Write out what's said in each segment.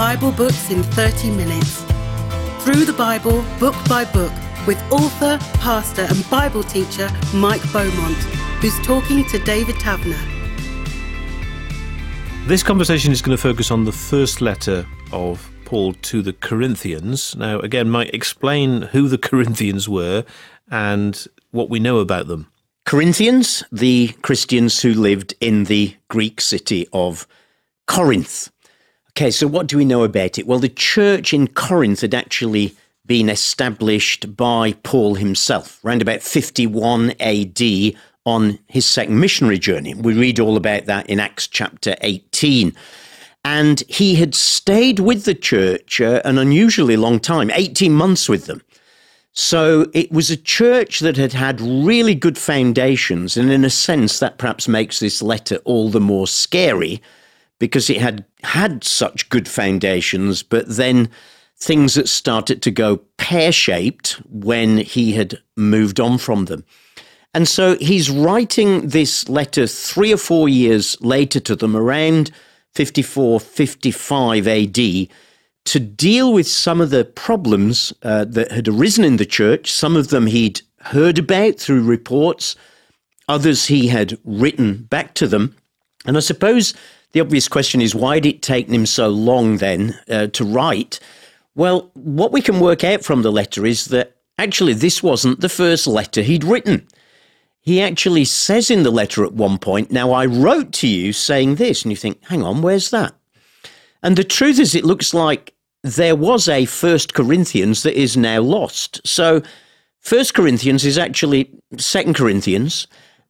Bible books in 30 minutes. Through the Bible, book by book, with author, pastor, and Bible teacher Mike Beaumont, who's talking to David Taverner. This conversation is going to focus on the first letter of Paul to the Corinthians. Now, again, Mike, explain who the Corinthians were and what we know about them. Corinthians, the Christians who lived in the Greek city of Corinth. Okay, so what do we know about it? Well, the church in Corinth had actually been established by Paul himself around about 51 AD on his second missionary journey. We read all about that in Acts chapter 18. And he had stayed with the church uh, an unusually long time, 18 months with them. So it was a church that had had really good foundations. And in a sense, that perhaps makes this letter all the more scary because it had had such good foundations, but then things that started to go pear shaped when he had moved on from them. And so he's writing this letter three or four years later to them, around 54, 55 AD, to deal with some of the problems uh, that had arisen in the church. Some of them he'd heard about through reports, others he had written back to them. And I suppose the obvious question is why did it take him so long then uh, to write? Well, what we can work out from the letter is that actually this wasn't the first letter he'd written. He actually says in the letter at one point, Now I wrote to you saying this. And you think, hang on, where's that? And the truth is, it looks like there was a First Corinthians that is now lost. So, First Corinthians is actually Second Corinthians,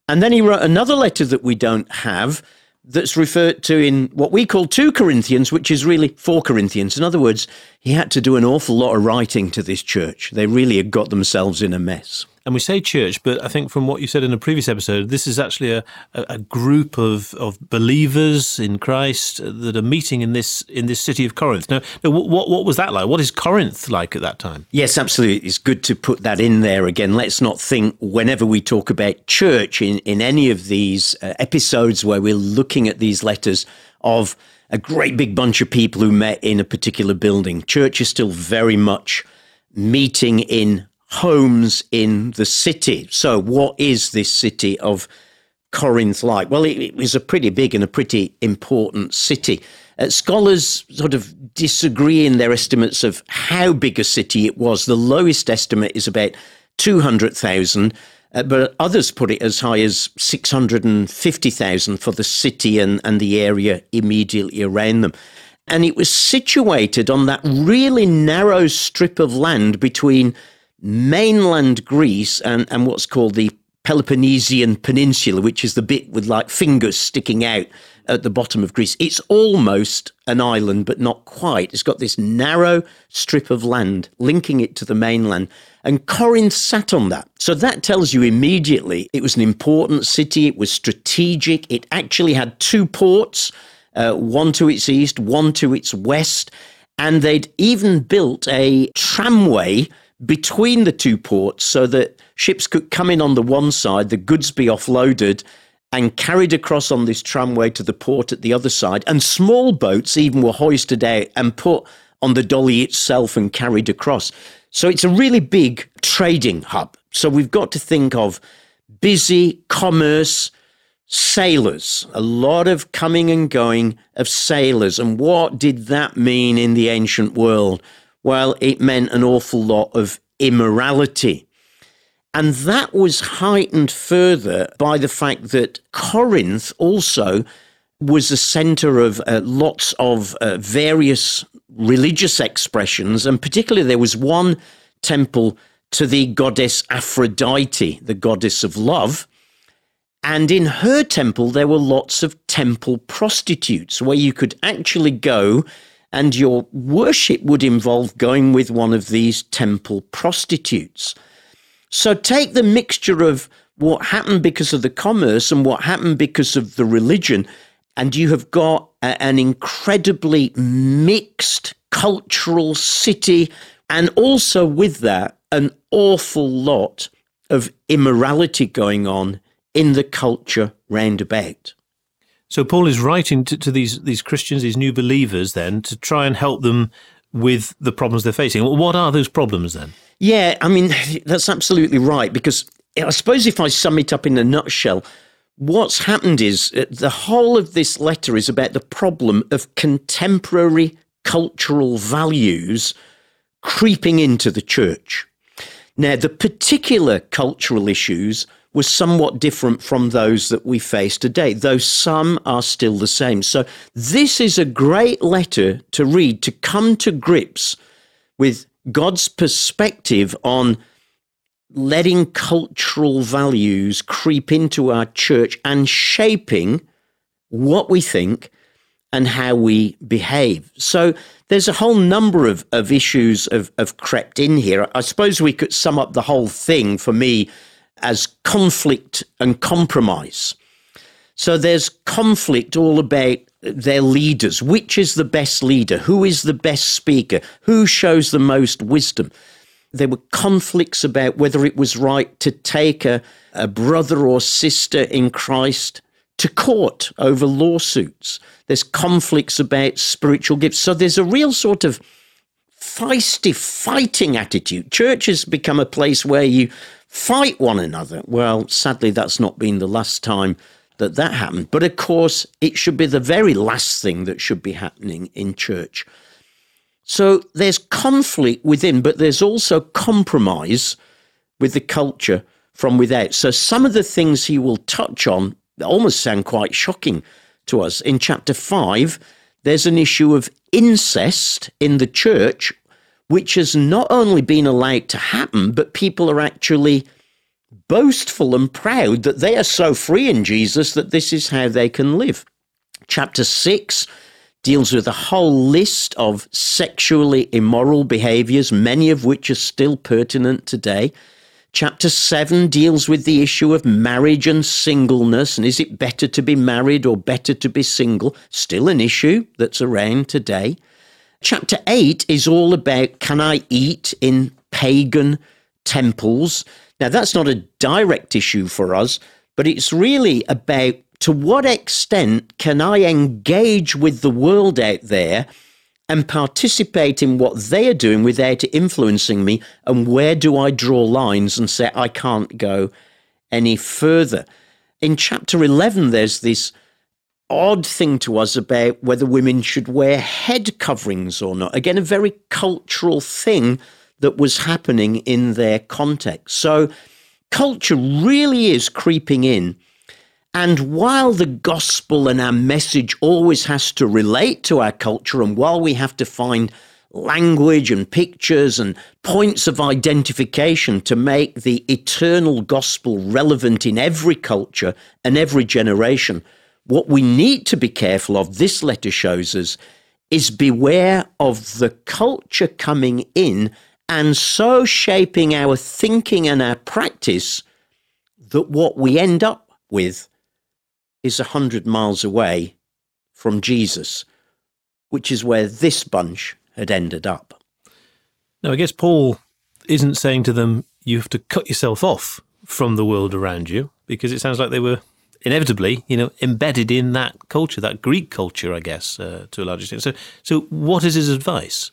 and then he wrote another letter that we don't have that's referred to in what we call 2 Corinthians, which is really 4 Corinthians. In other words, he had to do an awful lot of writing to this church. They really had got themselves in a mess. And we say church, but I think from what you said in a previous episode, this is actually a, a group of, of believers in Christ that are meeting in this in this city of Corinth. Now, now what, what was that like? What is Corinth like at that time? Yes, absolutely. It's good to put that in there again. Let's not think whenever we talk about church in, in any of these uh, episodes where we're looking at these letters of a great big bunch of people who met in a particular building. Church is still very much meeting in homes in the city. So, what is this city of Corinth like? Well, it, it was a pretty big and a pretty important city. Uh, scholars sort of disagree in their estimates of how big a city it was. The lowest estimate is about 200,000, uh, but others put it as high as 650,000 for the city and, and the area immediately around them. And it was situated on that really narrow strip of land between mainland Greece and, and what's called the Peloponnesian Peninsula, which is the bit with like fingers sticking out at the bottom of Greece. It's almost an island, but not quite. It's got this narrow strip of land linking it to the mainland. And Corinth sat on that. So that tells you immediately it was an important city, it was strategic, it actually had two ports, uh, one to its east, one to its west. And they'd even built a tramway between the two ports so that ships could come in on the one side, the goods be offloaded and carried across on this tramway to the port at the other side. And small boats even were hoisted out and put on the dolly itself and carried across. So it's a really big trading hub. So we've got to think of busy commerce, sailors, a lot of coming and going of sailors. And what did that mean in the ancient world? Well, it meant an awful lot of immorality. And that was heightened further by the fact that Corinth also was a center of uh, lots of uh, various religious expressions. And particularly, there was one temple to the goddess Aphrodite, the goddess of love. And in her temple, there were lots of temple prostitutes where you could actually go and your worship would involve going with one of these temple prostitutes. So take the mixture of what happened because of the commerce and what happened because of the religion, and you have got a, an incredibly mixed cultural city, and also with that, an awful lot of immorality going on in the culture roundabout. So Paul is writing to, to these these Christians, these new believers, then to try and help them with the problems they're facing. What are those problems then? Yeah, I mean that's absolutely right because I suppose if I sum it up in a nutshell, what's happened is uh, the whole of this letter is about the problem of contemporary cultural values creeping into the church. Now, the particular cultural issues were somewhat different from those that we face today, though some are still the same. So, this is a great letter to read to come to grips with God's perspective on letting cultural values creep into our church and shaping what we think and how we behave. So there's a whole number of, of issues have, have crept in here. I suppose we could sum up the whole thing for me as conflict and compromise. So there's conflict all about their leaders. Which is the best leader? Who is the best speaker? Who shows the most wisdom? There were conflicts about whether it was right to take a, a brother or sister in Christ to court over lawsuits. There's conflicts about spiritual gifts. So there's a real sort of feisty fighting attitude. Church has become a place where you fight one another. Well, sadly, that's not been the last time that that happened. But of course, it should be the very last thing that should be happening in church. So there's conflict within, but there's also compromise with the culture from without. So some of the things he will touch on almost sound quite shocking to us. In chapter 5, there's an issue of incest in the church, which has not only been allowed to happen, but people are actually boastful and proud that they are so free in Jesus that this is how they can live. Chapter 6 deals with a whole list of sexually immoral behaviors, many of which are still pertinent today. Chapter 7 deals with the issue of marriage and singleness, and is it better to be married or better to be single? Still an issue that's around today. Chapter 8 is all about can I eat in pagan temples? Now, that's not a direct issue for us, but it's really about to what extent can I engage with the world out there and participate in what they are doing without influencing me? And where do I draw lines and say, I can't go any further? In chapter 11, there's this odd thing to us about whether women should wear head coverings or not. Again, a very cultural thing that was happening in their context. So, culture really is creeping in and while the gospel and our message always has to relate to our culture, and while we have to find language and pictures and points of identification to make the eternal gospel relevant in every culture and every generation, what we need to be careful of, this letter shows us, is beware of the culture coming in and so shaping our thinking and our practice that what we end up with is a hundred miles away from Jesus, which is where this bunch had ended up. Now, I guess Paul isn't saying to them, you have to cut yourself off from the world around you, because it sounds like they were inevitably, you know, embedded in that culture, that Greek culture, I guess, uh, to a large extent. So, so what is his advice?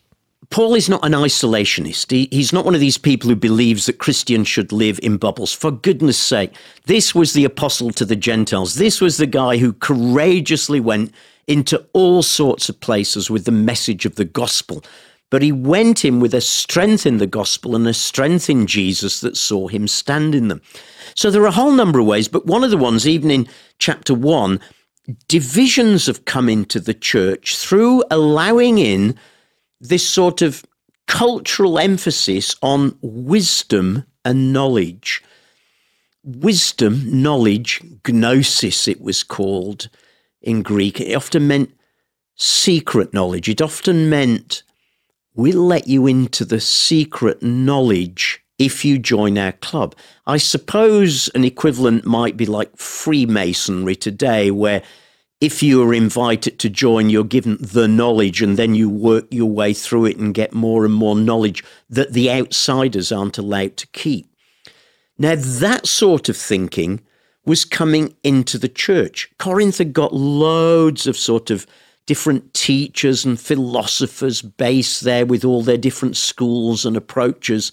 Paul is not an isolationist. He, he's not one of these people who believes that Christians should live in bubbles. For goodness sake, this was the apostle to the Gentiles. This was the guy who courageously went into all sorts of places with the message of the gospel. But he went in with a strength in the gospel and a strength in Jesus that saw him stand in them. So there are a whole number of ways, but one of the ones, even in chapter one, divisions have come into the church through allowing in this sort of cultural emphasis on wisdom and knowledge. Wisdom, knowledge, gnosis, it was called in Greek. It often meant secret knowledge. It often meant we'll let you into the secret knowledge if you join our club. I suppose an equivalent might be like Freemasonry today, where if you are invited to join, you're given the knowledge and then you work your way through it and get more and more knowledge that the outsiders aren't allowed to keep. Now, that sort of thinking was coming into the church. Corinth had got loads of sort of different teachers and philosophers based there with all their different schools and approaches.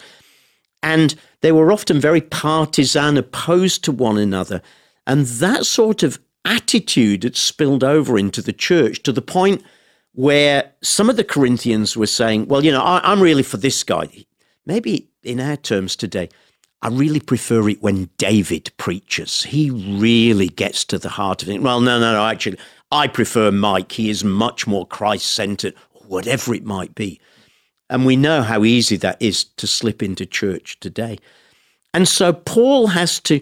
And they were often very partisan, opposed to one another. And that sort of attitude had spilled over into the church to the point where some of the Corinthians were saying, well, you know, I, am really for this guy. Maybe in our terms today, I really prefer it when David preaches. He really gets to the heart of it. Well, no, no, no, actually, I prefer Mike. He is much more Christ centered, whatever it might be. And we know how easy that is to slip into church today. And so Paul has to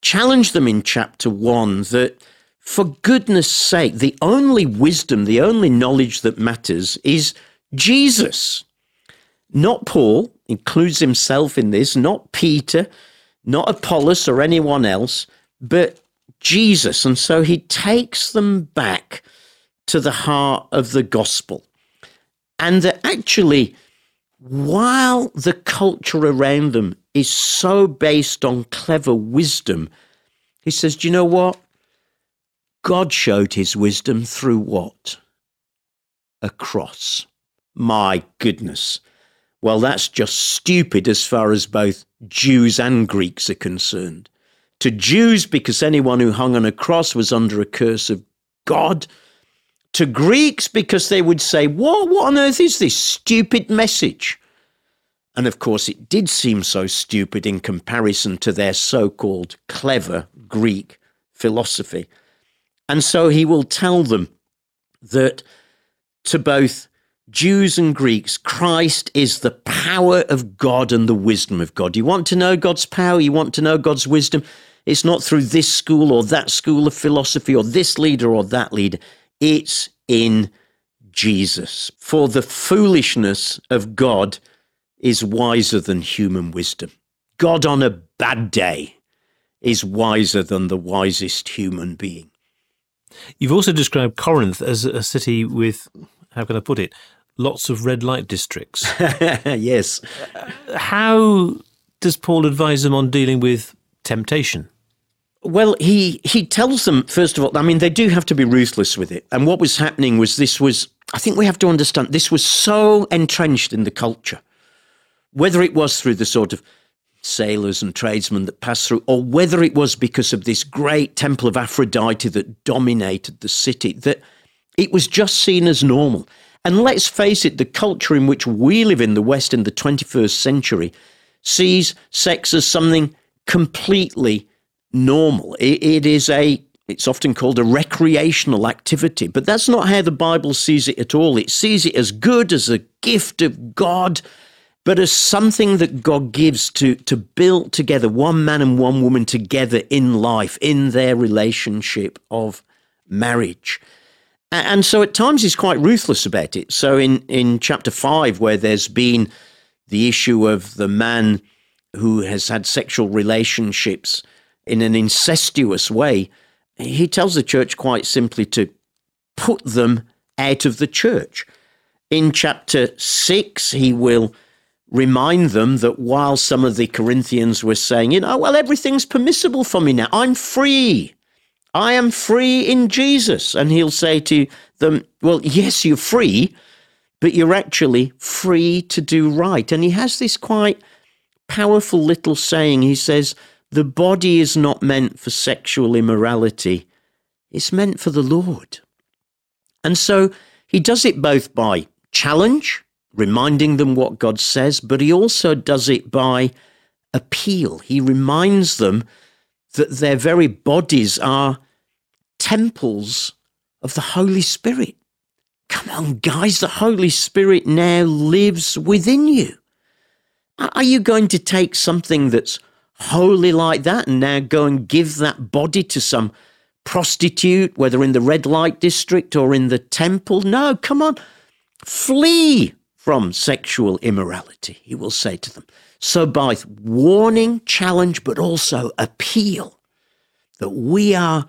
challenge them in chapter one that, for goodness sake, the only wisdom, the only knowledge that matters is Jesus. Not Paul, includes himself in this, not Peter, not Apollos or anyone else, but Jesus. And so he takes them back to the heart of the gospel. And that actually, while the culture around them is so based on clever wisdom, he says, Do you know what? God showed his wisdom through what? A cross. My goodness. Well, that's just stupid as far as both Jews and Greeks are concerned. To Jews, because anyone who hung on a cross was under a curse of God. To Greeks, because they would say, What, what on earth is this stupid message? And of course, it did seem so stupid in comparison to their so called clever Greek philosophy. And so he will tell them that to both Jews and Greeks, Christ is the power of God and the wisdom of God. You want to know God's power? You want to know God's wisdom? It's not through this school or that school of philosophy or this leader or that leader. It's in Jesus. For the foolishness of God is wiser than human wisdom. God on a bad day is wiser than the wisest human being. You've also described Corinth as a city with, how can I put it, lots of red light districts. yes. How does Paul advise them on dealing with temptation? Well, he he tells them first of all. I mean, they do have to be ruthless with it. And what was happening was this was. I think we have to understand this was so entrenched in the culture, whether it was through the sort of sailors and tradesmen that passed through, or whether it was because of this great temple of Aphrodite that dominated the city, that it was just seen as normal. And let's face it, the culture in which we live in the West in the 21st century sees sex as something completely normal. it, it is a it's often called a recreational activity, but that's not how the Bible sees it at all. It sees it as good, as a gift of God, but as something that God gives to, to build together one man and one woman together in life, in their relationship of marriage. And so at times he's quite ruthless about it. So in, in chapter five, where there's been the issue of the man who has had sexual relationships in an incestuous way, he tells the church quite simply to put them out of the church. In chapter six, he will remind them that while some of the Corinthians were saying, you know, well, everything's permissible for me now, I'm free. I am free in Jesus. And he'll say to them, Well, yes, you're free, but you're actually free to do right. And he has this quite powerful little saying. He says, The body is not meant for sexual immorality, it's meant for the Lord. And so he does it both by challenge, reminding them what God says, but he also does it by appeal. He reminds them that their very bodies are temples of the Holy Spirit. Come on, guys, the Holy Spirit now lives within you. Are you going to take something that's holy like that and now go and give that body to some prostitute, whether in the red light district or in the temple? No, come on. Flee from sexual immorality, he will say to them. So, by warning, challenge, but also appeal, that we are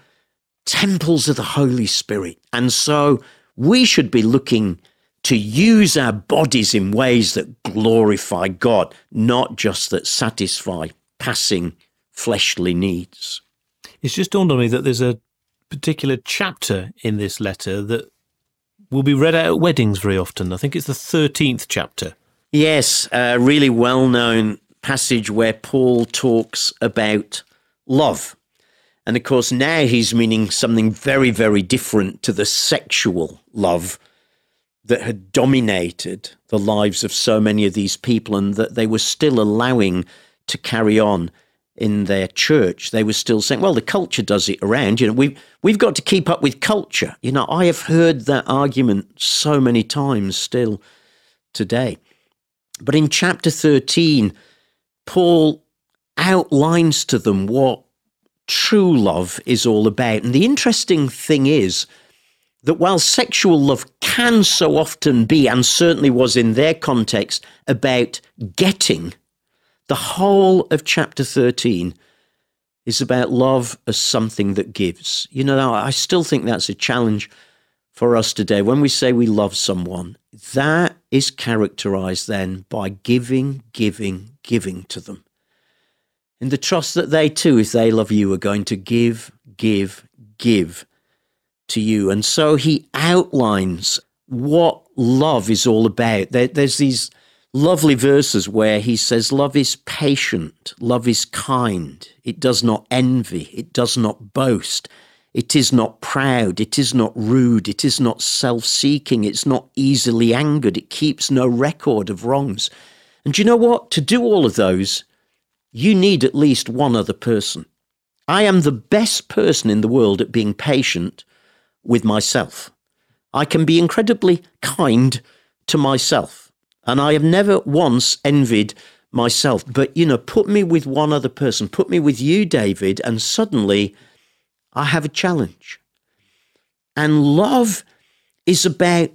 temples of the Holy Spirit. And so we should be looking to use our bodies in ways that glorify God, not just that satisfy passing fleshly needs. It's just dawned on me that there's a particular chapter in this letter that will be read out at weddings very often. I think it's the 13th chapter. Yes, a really well known passage where Paul talks about love. And of course, now he's meaning something very, very different to the sexual love that had dominated the lives of so many of these people and that they were still allowing to carry on in their church. They were still saying, well, the culture does it around. You know, we've, we've got to keep up with culture. You know, I have heard that argument so many times still today. But in chapter 13, Paul outlines to them what true love is all about. And the interesting thing is that while sexual love can so often be, and certainly was in their context, about getting, the whole of chapter 13 is about love as something that gives. You know, I still think that's a challenge for us today. When we say we love someone, that is characterized then by giving, giving, giving to them. In the trust that they too, if they love you, are going to give, give, give to you. And so he outlines what love is all about. There, there's these lovely verses where he says, Love is patient, love is kind, it does not envy, it does not boast. It is not proud, it is not rude, it is not self seeking, it's not easily angered, it keeps no record of wrongs. And you know what? To do all of those, you need at least one other person. I am the best person in the world at being patient with myself. I can be incredibly kind to myself. And I have never once envied myself. But, you know, put me with one other person, put me with you, David, and suddenly I have a challenge. And love is about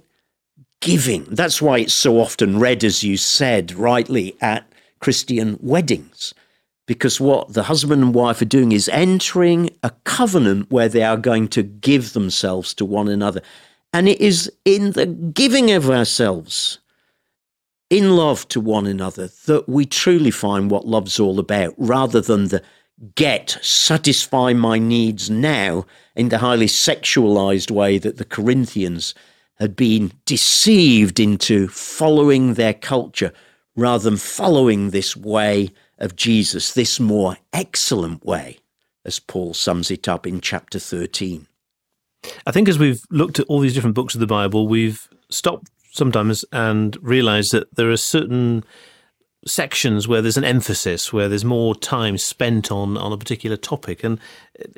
giving. That's why it's so often read, as you said rightly, at Christian weddings. Because what the husband and wife are doing is entering a covenant where they are going to give themselves to one another. And it is in the giving of ourselves, in love to one another, that we truly find what love's all about, rather than the get, satisfy my needs now in the highly sexualized way that the Corinthians had been deceived into following their culture rather than following this way of Jesus, this more excellent way, as Paul sums it up in chapter 13. I think as we've looked at all these different books of the Bible, we've stopped sometimes and realize that there are certain sections where there's an emphasis, where there's more time spent on, on a particular topic. And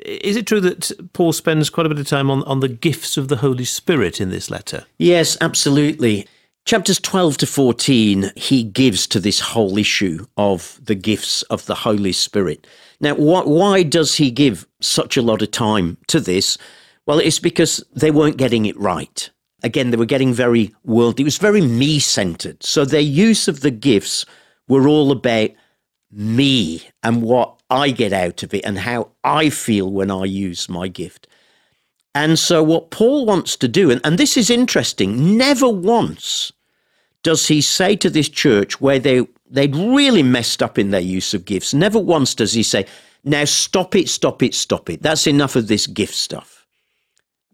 is it true that Paul spends quite a bit of time on, on the gifts of the Holy Spirit in this letter? Yes, absolutely. Chapters 12 to 14, he gives to this whole issue of the gifts of the Holy Spirit. Now, wh- why does he give such a lot of time to this? Well, it's because they weren't getting it right. Again, they were getting very worldly. It was very me centered. So their use of the gifts were all about me and what I get out of it and how I feel when I use my gift. And so, what Paul wants to do, and, and this is interesting, never once does he say to this church where they, they'd really messed up in their use of gifts, never once does he say, now stop it, stop it, stop it. That's enough of this gift stuff.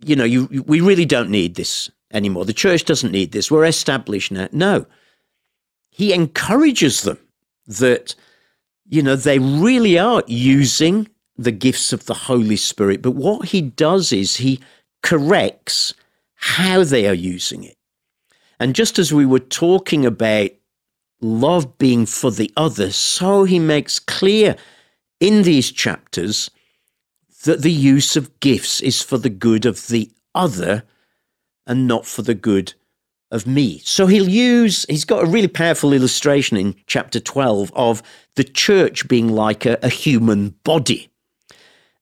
You know, you, we really don't need this anymore. The church doesn't need this. We're established now. No he encourages them that, you know, they really are using the gifts of the Holy Spirit. But what he does is he corrects how they are using it. And just as we were talking about love being for the other, so he makes clear in these chapters that the use of gifts is for the good of the other and not for the good of me. So he'll use, he's got a really powerful illustration in chapter 12 of the church being like a, a human body.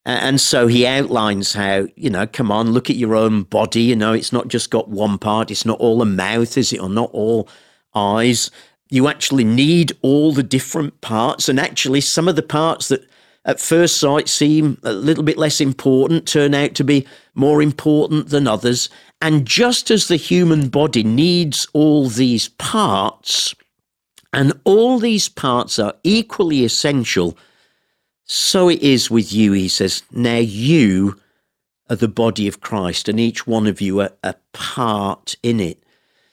And so he outlines how, you know, come on, look at your own body. You know, it's not just got one part, it's not all a mouth, is it? Or not all eyes. You actually need all the different parts. And actually, some of the parts that at first sight seem a little bit less important turn out to be more important than others. And just as the human body needs all these parts, and all these parts are equally essential, So it is with you, he says. Now you are the body of Christ, and each one of you are a part in it.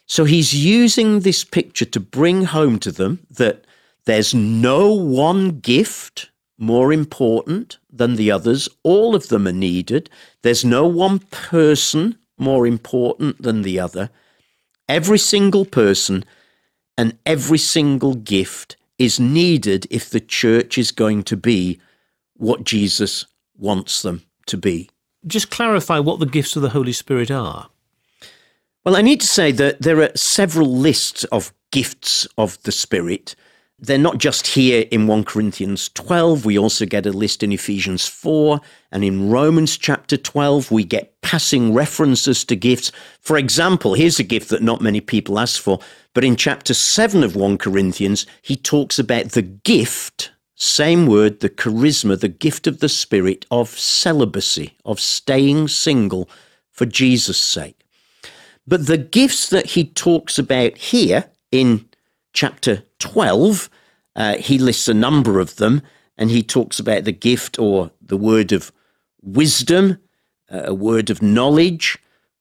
So he's using this picture to bring home to them that there's no one gift more important than the others. All of them are needed. There's no one person more important than the other. Every single person and every single gift is needed if the church is going to be what Jesus wants them to be. Just clarify what the gifts of the Holy Spirit are. Well, I need to say that there are several lists of gifts of the Spirit. They're not just here in 1 Corinthians 12. We also get a list in Ephesians 4. And in Romans chapter 12, we get passing references to gifts. For example, here's a gift that not many people ask for. But in chapter 7 of 1 Corinthians, he talks about the gift, same word, the charisma, the gift of the Spirit of celibacy, of staying single for Jesus' sake. But the gifts that he talks about here in chapter 12, uh, he lists a number of them, and he talks about the gift or the word of wisdom, uh, a word of knowledge,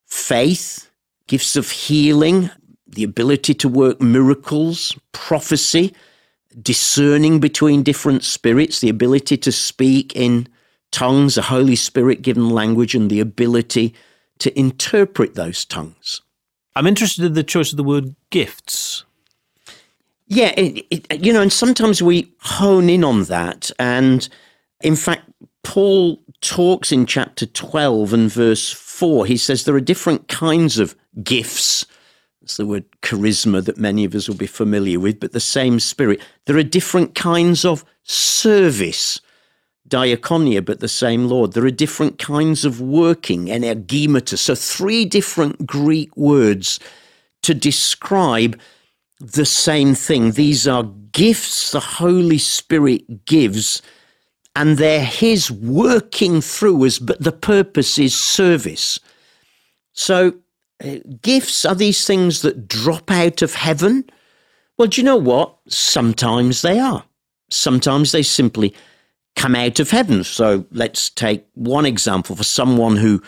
faith, gifts of healing, the ability to work miracles, prophecy, discerning between different spirits, the ability to speak in tongues, a Holy Spirit given language, and the ability to interpret those tongues. I'm interested in the choice of the word gifts. Yeah, it, it, you know, and sometimes we hone in on that. And in fact, Paul talks in chapter 12 and verse 4. He says there are different kinds of gifts. That's the word charisma that many of us will be familiar with, but the same spirit. There are different kinds of service diakonia, but the same Lord. There are different kinds of working, energemata. So, three different Greek words to describe the same thing. These are gifts the Holy Spirit gives, and they're His working through us, but the purpose is service. So, uh, gifts are these things that drop out of heaven? Well, do you know what? Sometimes they are. Sometimes they simply come out of heaven. So let's take one example for someone who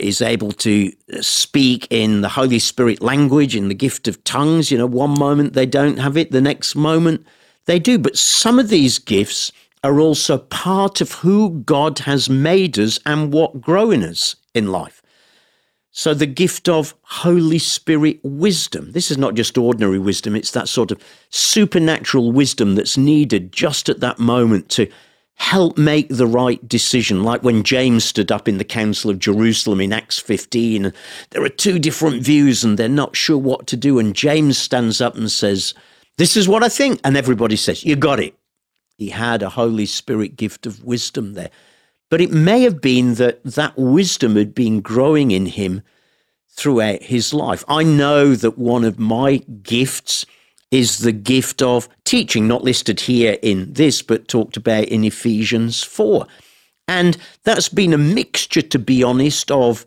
is able to uh, speak in the Holy Spirit language, in the gift of tongues. You know, one moment they don't have it, the next moment they do. But some of these gifts are also part of who God has made us and what growing us in life. So the gift of Holy Spirit wisdom. This is not just ordinary wisdom, it's that sort of supernatural wisdom that's needed just at that moment to help make the right decision. Like when James stood up in the Council of Jerusalem in Acts 15, there are two different views and they're not sure what to do. And James stands up and says, This is what I think. And everybody says, You got it. He had a Holy Spirit gift of wisdom there. But it may have been that that wisdom had been growing in him throughout his life. I know that one of my gifts is the gift of teaching, not listed here in this, but talked about in Ephesians 4. And that's been a mixture, to be honest, of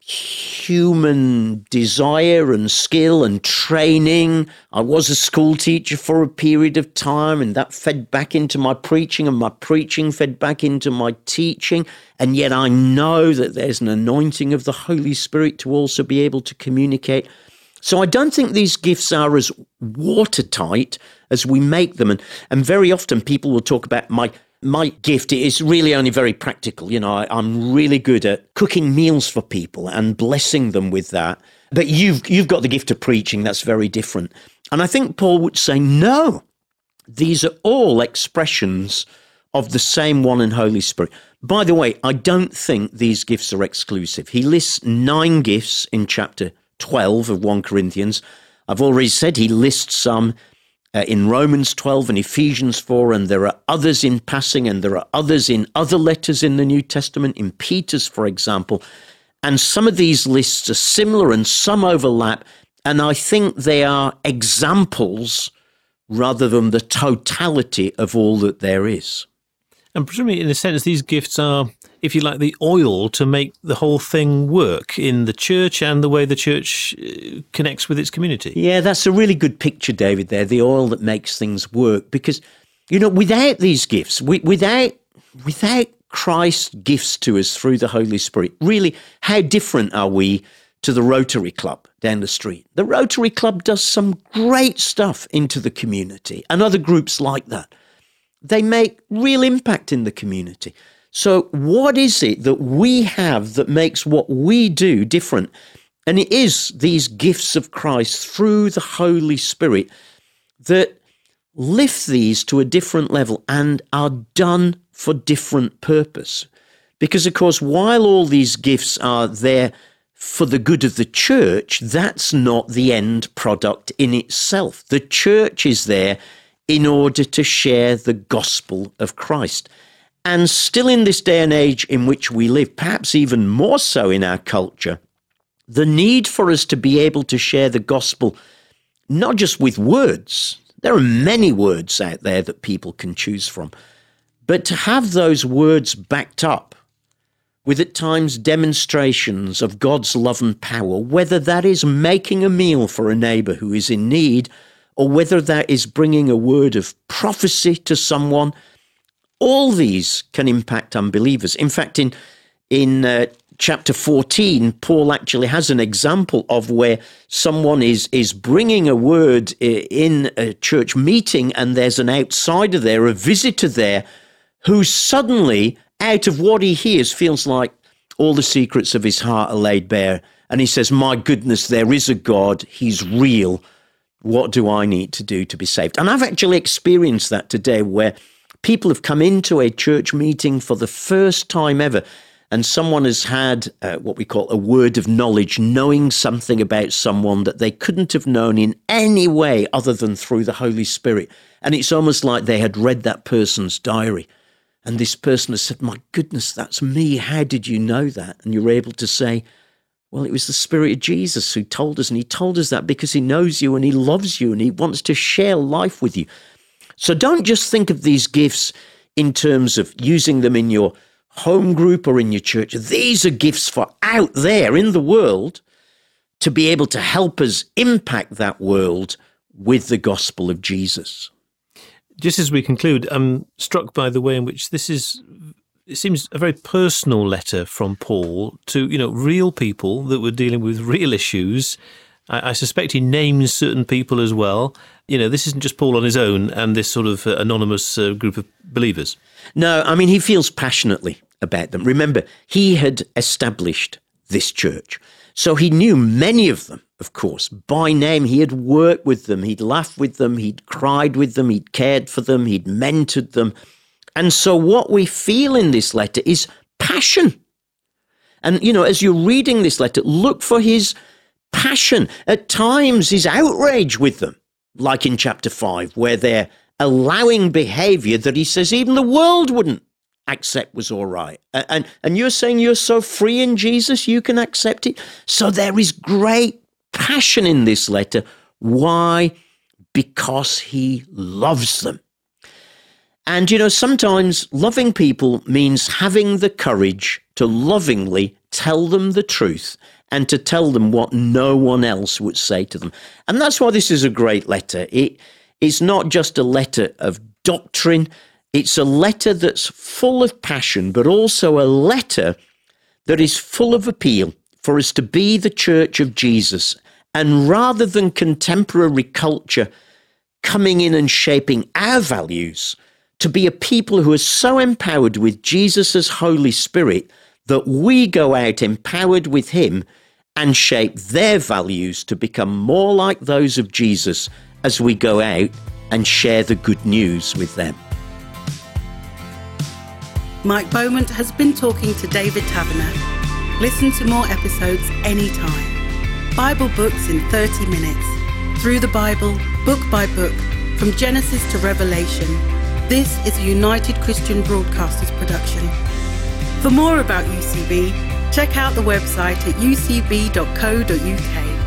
human desire and skill and training. I was a school teacher for a period of time, and that fed back into my preaching, and my preaching fed back into my teaching. And yet I know that there's an anointing of the Holy Spirit to also be able to communicate so I don't think these gifts are as watertight as we make them. And, and very often people will talk about my my gift is really only very practical. You know, I, I'm really good at cooking meals for people and blessing them with that. But you've you've got the gift of preaching. That's very different. And I think Paul would say, no, these are all expressions of the same one and Holy Spirit. By the way, I don't think these gifts are exclusive. He lists nine gifts in chapter 12 of 1 Corinthians. I've already said he lists some uh, in Romans 12 and Ephesians 4, and there are others in passing, and there are others in other letters in the New Testament, in Peter's, for example. And some of these lists are similar and some overlap, and I think they are examples rather than the totality of all that there is. And presumably, in a sense, these gifts are if you like, the oil to make the whole thing work in the church and the way the church uh, connects with its community. Yeah, that's a really good picture, David, there, the oil that makes things work. Because, you know, without these gifts, without without Christ's gifts to us through the Holy Spirit, really, how different are we to the Rotary Club down the street? The Rotary Club does some great stuff into the community and other groups like that. They make real impact in the community. So, what is it that we have that makes what we do different? And it is these gifts of Christ through the Holy Spirit that lift these to a different level and are done for different purpose. Because, of course, while all these gifts are there for the good of the church, that's not the end product in itself. The church is there in order to share the gospel of Christ. And still in this day and age in which we live, perhaps even more so in our culture, the need for us to be able to share the gospel, not just with words, there are many words out there that people can choose from, but to have those words backed up with at times demonstrations of God's love and power, whether that is making a meal for a neighbor who is in need, or whether that is bringing a word of prophecy to someone all these can impact unbelievers. In fact, in in uh, chapter 14, Paul actually has an example of where someone is is bringing a word in a church meeting, and there's an outsider there, a visitor there, who suddenly, out of what he hears, feels like all the secrets of his heart are laid bare, and he says, "My goodness, there is a God. He's real. What do I need to do to be saved?" And I've actually experienced that today, where people have come into a church meeting for the first time ever and someone has had uh, what we call a word of knowledge, knowing something about someone that they couldn't have known in any way other than through the Holy Spirit. And it's almost like they had read that person's diary. And this person has said, My goodness, that's me. How did you know that? And you're able to say, Well, it was the Spirit of Jesus who told us. And He told us that because He knows you and He loves you and He wants to share life with you. So don't just think of these gifts in terms of using them in your home group or in your church. These are gifts for out there in the world to be able to help us impact that world with the gospel of Jesus. Just as we conclude, I'm struck by the way in which this is it seems a very personal letter from Paul to you know real people that were dealing with real issues I, I, suspect he names certain people as well. You know, this isn't just Paul on his own and this sort of uh, anonymous uh, group of believers. No, I mean, he feels passionately about them. Remember, he had established this church. So he knew many of them, of course, by name. He had worked with them, he'd laughed with them, he'd cried with them, he'd cared for them, he'd mentored them. And so what we feel in this letter is passion. And, you know, as you're reading this letter, look for his passion, at times his outrage with them, like in chapter 5, where they're allowing behavior that he says even the world wouldn't accept was all right. And, and you're saying you're so free in Jesus, you can accept it. So there is great passion in this letter. Why? Because he loves them. And you know, sometimes loving people means having the courage to lovingly tell them the truth and to tell them what no one else would say to them. And that's why this is a great letter. It, it's not just a letter of doctrine, it's a letter that's full of passion, but also a letter that is full of appeal for us to be the church of Jesus. And rather than contemporary culture coming in and shaping our values, to be a people who are so empowered with Jesus' Holy Spirit that we go out empowered with Him and shape their values to become more like those of Jesus as we go out and share the good news with them. Mike Beaumont has been talking to David Taverner. Listen to more episodes anytime. Bible books in 30 minutes. Through the Bible, book by book, from Genesis to Revelation. This is a United Christian Broadcasters production. For more about UCB, check out the website at ucb.co.uk.